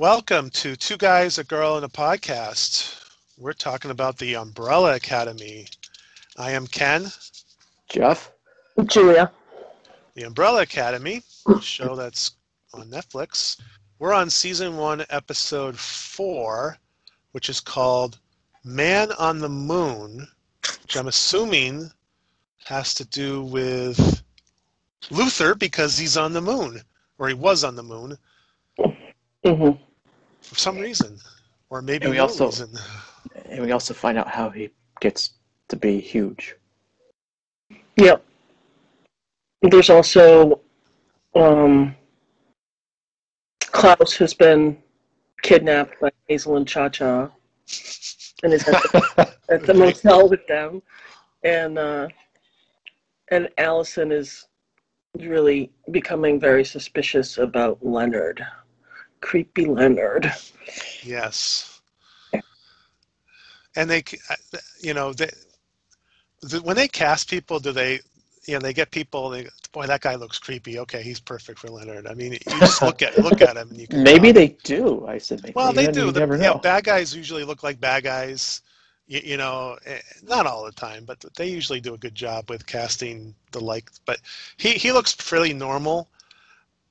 Welcome to Two Guys, a Girl, and a Podcast. We're talking about the Umbrella Academy. I am Ken. Jeff. Julia. The Umbrella Academy, a show that's on Netflix. We're on season one, episode four, which is called Man on the Moon, which I'm assuming has to do with Luther because he's on the moon, or he was on the moon hmm for some reason, or maybe And we no also- reason. And we also find out how he gets to be huge. Yep. There's also um, Klaus who's been kidnapped by Hazel and Cha Cha and is at the, at the motel with them. And uh, and Allison is really becoming very suspicious about Leonard. Creepy Leonard. Yes. And they, you know, they, the, when they cast people, do they, you know, they get people. They, boy, that guy looks creepy. Okay, he's perfect for Leonard. I mean, you just look at look at him, and you can. Maybe tell. they do. I said maybe. Well, they do. You The, never know, know. bad guys usually look like bad guys. You, you know, eh, not all the time, but they usually do a good job with casting the like. But he he looks fairly normal,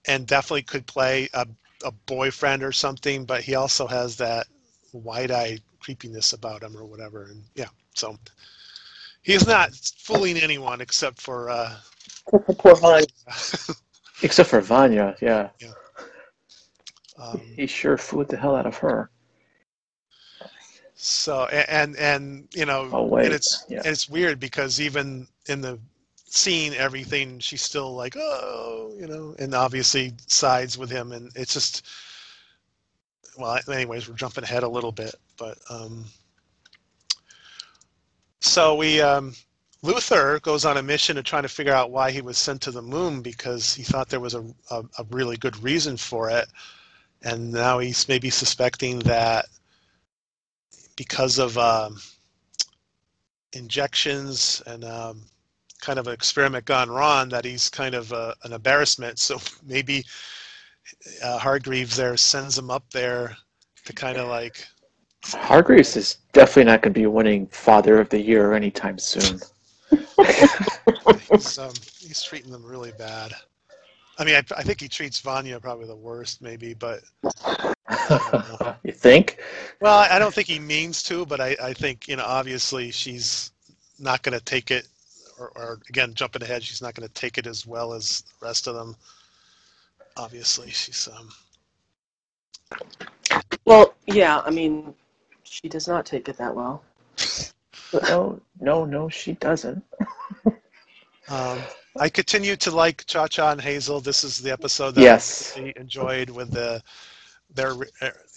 and definitely could play a a boyfriend or something. But he also has that wide-eyed creepiness about him or whatever. And yeah, so he's not fooling anyone except for. Uh, Poor Vanya. Except for Vanya, yeah. um, He sure fooled the hell out of her. So a- and and you know, Oh, and it's yeah. and it's weird because even in the scene, everything she's still like, oh, you know, and obviously sides with him, and it's just. Well, anyways, we're jumping ahead a little bit, but um, so we um, Luther goes on a mission to try to figure out why he was sent to the moon because he thought there was a, a, a really good reason for it, and now he's maybe suspecting that because of um, injections and um, kind of an experiment gone wrong that he's kind of uh, an embarrassment. So maybe uh, Hargreaves there sends him up there to kind of like, Hargreaves is definitely not going to be winning Father of the Year anytime soon. he's, um, he's treating them really bad. I mean, I, I think he treats Vanya probably the worst, maybe, but you think? well, I I don't think he means to, but I, I think you know, obviously she's not going to take it, or, or again, jumping ahead, she's not going to take it as well as the rest of them. Obviously, she's um, Well, yeah, I mean, she does not take it that well. No, no, no, she doesn't. um I continue to like Cha Cha and Hazel. This is the episode that Yes. I enjoyed with the their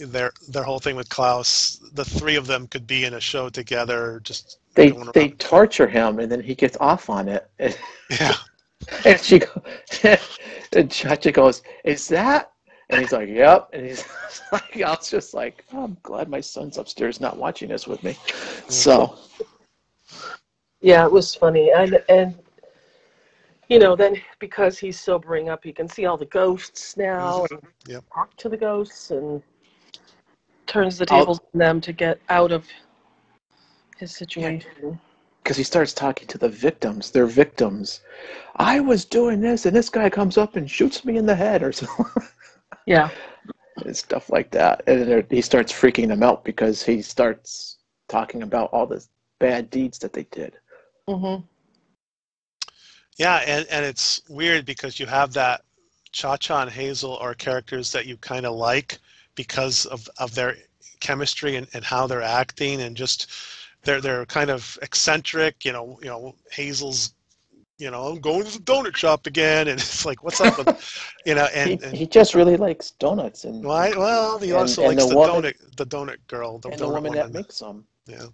their their whole thing with Klaus. The three of them could be in a show together. Just They going they around. torture him and then he gets off on it. yeah, And she go, and Cha Cha goes, "Is that?" And he's like, "Yep." And he's like, "I was just like, oh, I'm glad my son's upstairs not watching this with me." Mm-hmm. So Yeah, it was funny, and and you know, then because he's sobering up, he can see all the ghosts now mm-hmm. and Yep. talk to the ghosts and turns the I'll- tables on them to get out of his situation. because he starts talking to the victims, they're victims. I was doing this, and this guy comes up and shoots me in the head, or something, Yeah, and stuff like that. And he starts freaking them out because he starts talking about all the bad deeds that they did. Mm-hmm. yeah, and and it's weird because you have that Cha Cha and Hazel are characters that you kind of like because of of their chemistry and, and how they're acting and just they're they're kind of eccentric. You know, you know Hazel's. You know, I'm going to the donut shop again, and it's like, what's up with, you know, and, he, and he just really likes donuts and, Well, well, he also and likes the the, woman- donut, the donut girl, the and the woman woman. that makes them. yeah,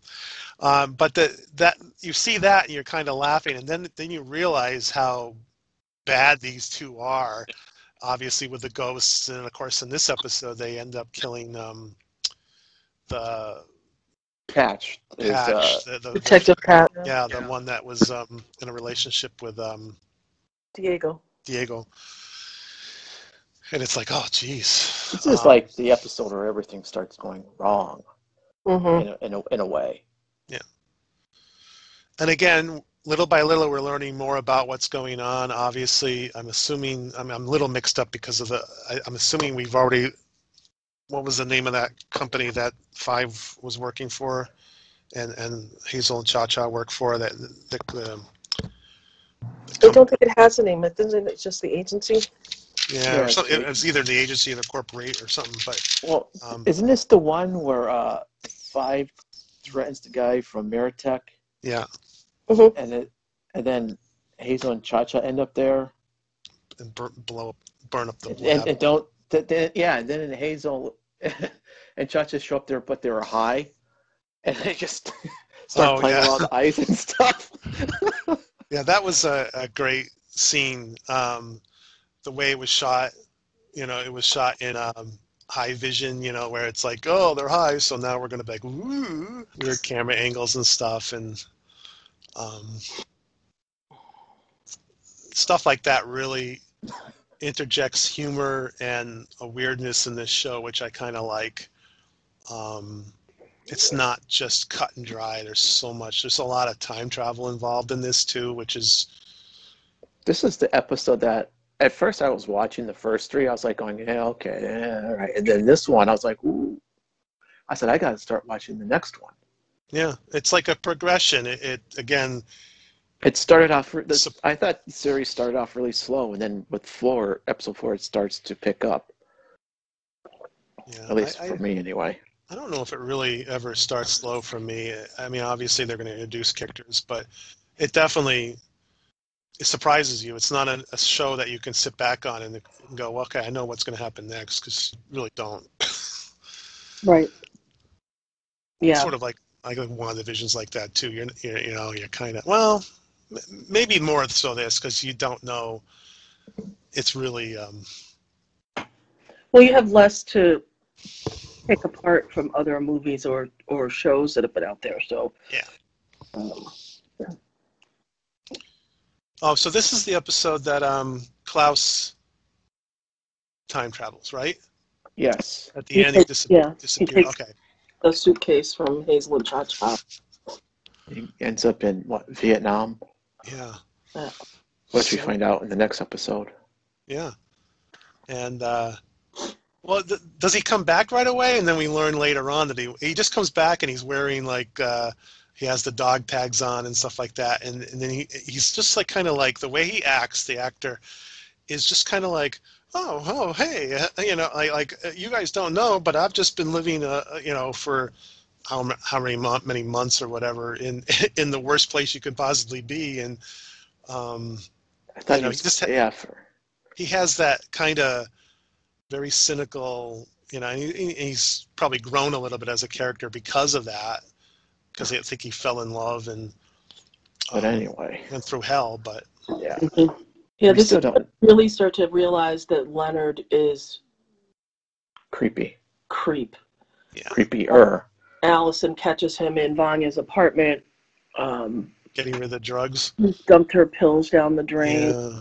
um, but the that you see that and you're kind of laughing, and then then you realize how bad these two are. Obviously, with the ghosts, and of course, in this episode, they end up killing um, the Patch is Patch, uh, the, the, Detective Pat, yeah, the one that was um, in a relationship with um, Diego. Diego. and it's like, oh, geez. This is Um, like the episode where everything starts going wrong mm-hmm. in a, in a, in a way. Yeah. And again, little by little, we're learning more about what's going on. Obviously, I'm assuming I'm, I'm a little mixed up because of the. I, I'm assuming we've already. What was the name of that company that Five was working for, and and Hazel and Cha Cha work for that the, the, I don't think it has a name. It doesn't. It's just the agency. yeah, Yeah, or something, it's- it was either the agency or the corporate or something. But Well, um, isn't this the one where uh, Five threatens the guy from Meritech, yeah, and it, and then Hazel and Cha Cha end up there, and burn, blow up, burn up the and, lab. and don't, th- yeah, and then Hazel and Cha Cha show up there, but they were high, and they just start Oh, playing yeah. around the ice and stuff. Yeah, that was a, a great scene. Um, the way it was shot, you know, it was shot in um, high vision, you know, where it's like, oh, they're high, so now we're gonna be like, woo, weird camera angles and stuff, and um, stuff like that really interjects humor and a weirdness in this show, which I kind of like. Um, it's not just cut and dry. There's so much. There's a lot of time travel involved in this too, which is This is the episode that at first I was watching the first three. I was like going, yeah, okay, yeah, all right. And then this one, I was like, ooh. I said, I got to start watching the next one. yeah, it's like a progression. It, it again, It started off. This, So- I thought the series started off really slow, and then with four, episode four, it starts to pick up. yeah, At least I, I, for me, anyway. I don't know if it really ever starts slow for me. I mean, obviously they're going to introduce characters, but it definitely it surprises you. It's not a, a show that you can sit back on and go, okay, I know what's going to happen next, because you really don't. Right. Yeah. sort of like like one of the visions like that too. You're, you're you know you're kind of well, m- maybe more so this because you don't know. It's really um, Well, you have less to pick apart from other movies or or shows that have been out there. So. Yeah. Um, oh so this is the episode that um Klaus time travels right Yes. at the He end he takes- dis- yeah, disappears. takes- Okay, a suitcase from Hazel and Cha Cha. He ends up in what Vietnam, yeah, which we find out in the next episode. yeah, and uh, well, th- does he come back right away? And then we learn later on that he he just comes back and he's wearing like uh, he has the dog tags on and stuff like that, and and then he he's just like kind of like the way he acts, the actor, is just kind of like. Oh, oh, hey, uh, you know, I, like uh, you guys don't know, but I've just been living, uh, you know, for how how many mon- many months or whatever in in the worst place you could possibly be, and um, I thought You know, he was he just had- yeah, for, he has that kind of very cynical, you know, and he, he's probably grown a little bit as a character because of that, because I think he fell in love and but um, anyway, went through hell. But yeah. Mhm. Yeah, we this is don't really start to realize that Leonard is creepy, creep. yeah, creepier. Allison catches him in Vanya's apartment. Um, getting rid of the drugs. dumped her pills down the drain, Yeah,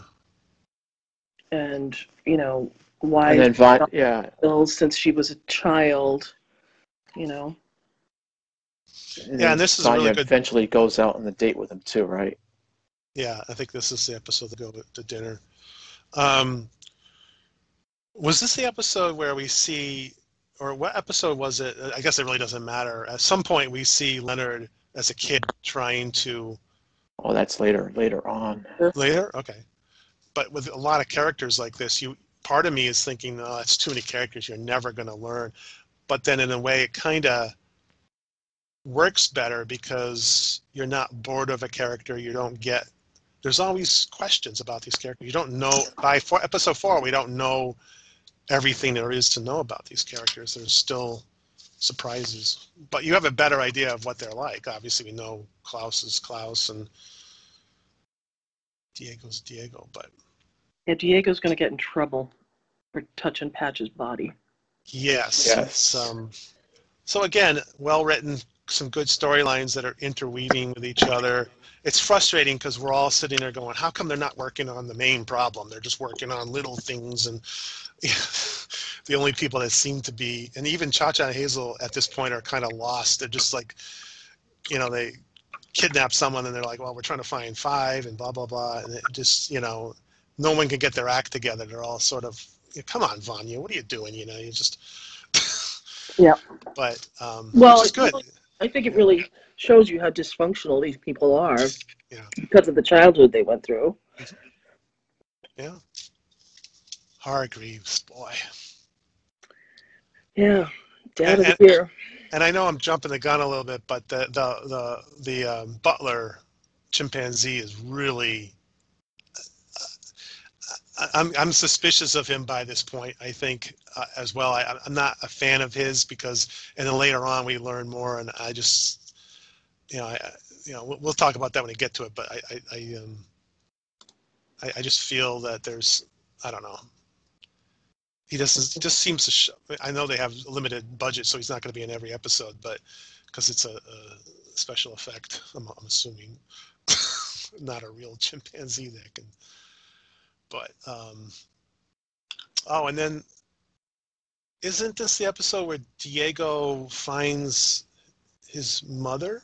and you know why And then Von, yeah, pills since she was a child. You know, and Yeah, and this is Vanya really good- eventually goes out on the date with him too, right? yeah. I think this is the episode that go to, to dinner. Um, was this the episode where we see, or what episode was it? I guess it really doesn't matter. At some point, we see Leonard as a kid trying to Oh, that's later, later on. later okay but with a lot of characters like this you part of me is thinking oh that's too many characters you're never going to learn but then in a way it kind of works better because you're not bored of a character you don't get there's always questions about these characters you don't know by four, episode four we don't know everything there is to know about these characters there's still surprises but you have a better idea of what they're like obviously we know klaus is klaus and diego's diego but yeah, Diego's going to get in trouble for touching Patch's body. Yes. Yes. Um, so again, well written some good storylines that are interweaving with each other. It's frustrating because we're all sitting there going, "How come they're not working on the main problem? They're just working on little things." And the only people that seem to be, and even Cha Cha and Hazel at this point are kind of lost. They're just like, you know, they kidnap someone and they're like, "Well, we're trying to find five and blah blah blah," and it just, you know, no one can get their act together. They're all sort of, "Come on, Vanya, what are you doing?" You know, you just. Yeah. But um, Well, which is good. I think it really shows you how dysfunctional these people are Yeah. because of the childhood they went through. Yeah. Hargreaves, boy. Yeah. Dad And- the year. And I know I'm jumping the gun a little bit, but the the the the um, butler chimpanzee is really. I'm I'm suspicious of him by this point. I think uh, as well. I, I'm not a fan of his because, and then later on we learn more, and I just, you know, I you know we'll, talk about that when we get to it. But I I, I um. I, I just feel that there's I don't know. He doesn't. He just seems to. Sh- I know they have limited budget, so he's not going to be in every episode, but because it's a, a special effect, I'm, I'm assuming, not a real chimpanzee that can. But um, oh, and then isn't this the episode where Diego finds his mother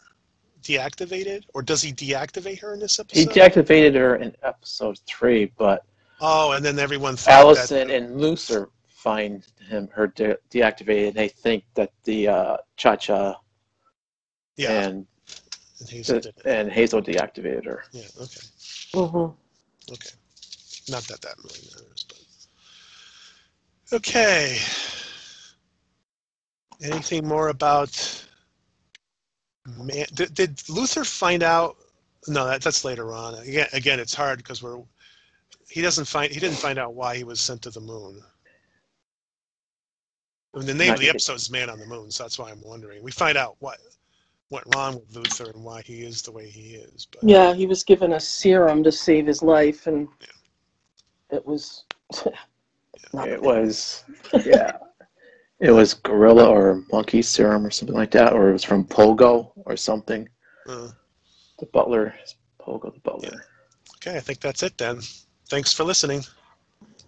deactivated, or does he deactivate her in this episode? He deactivated her in episode three, but oh, and then everyone thought that- Allison and Luther find him her de- deactivated. and They think that the uh, Cha Cha yeah, and and Hazel and Hazel deactivated her. Yeah, okay. Mm-hmm. Okay. Not that that really matters, but. Okay. Anything more about. Man, did, did Luther find out? No, that, that's later on. Again, again, it's hard because we're. He doesn't find. He didn't find out why he was sent to the moon. I mean, the name Not of the episode is "Man on the Moon," so that's why I'm wondering. We find out what went wrong with Luther and why he is the way he is. But Yeah, he was given a serum to save his life, and it was. not It was yeah. It was gorilla or monkey serum or something like that, or it was from Pogo or something. uh, The butler, Pogo the butler. okay, I think that's it then. Thanks for listening.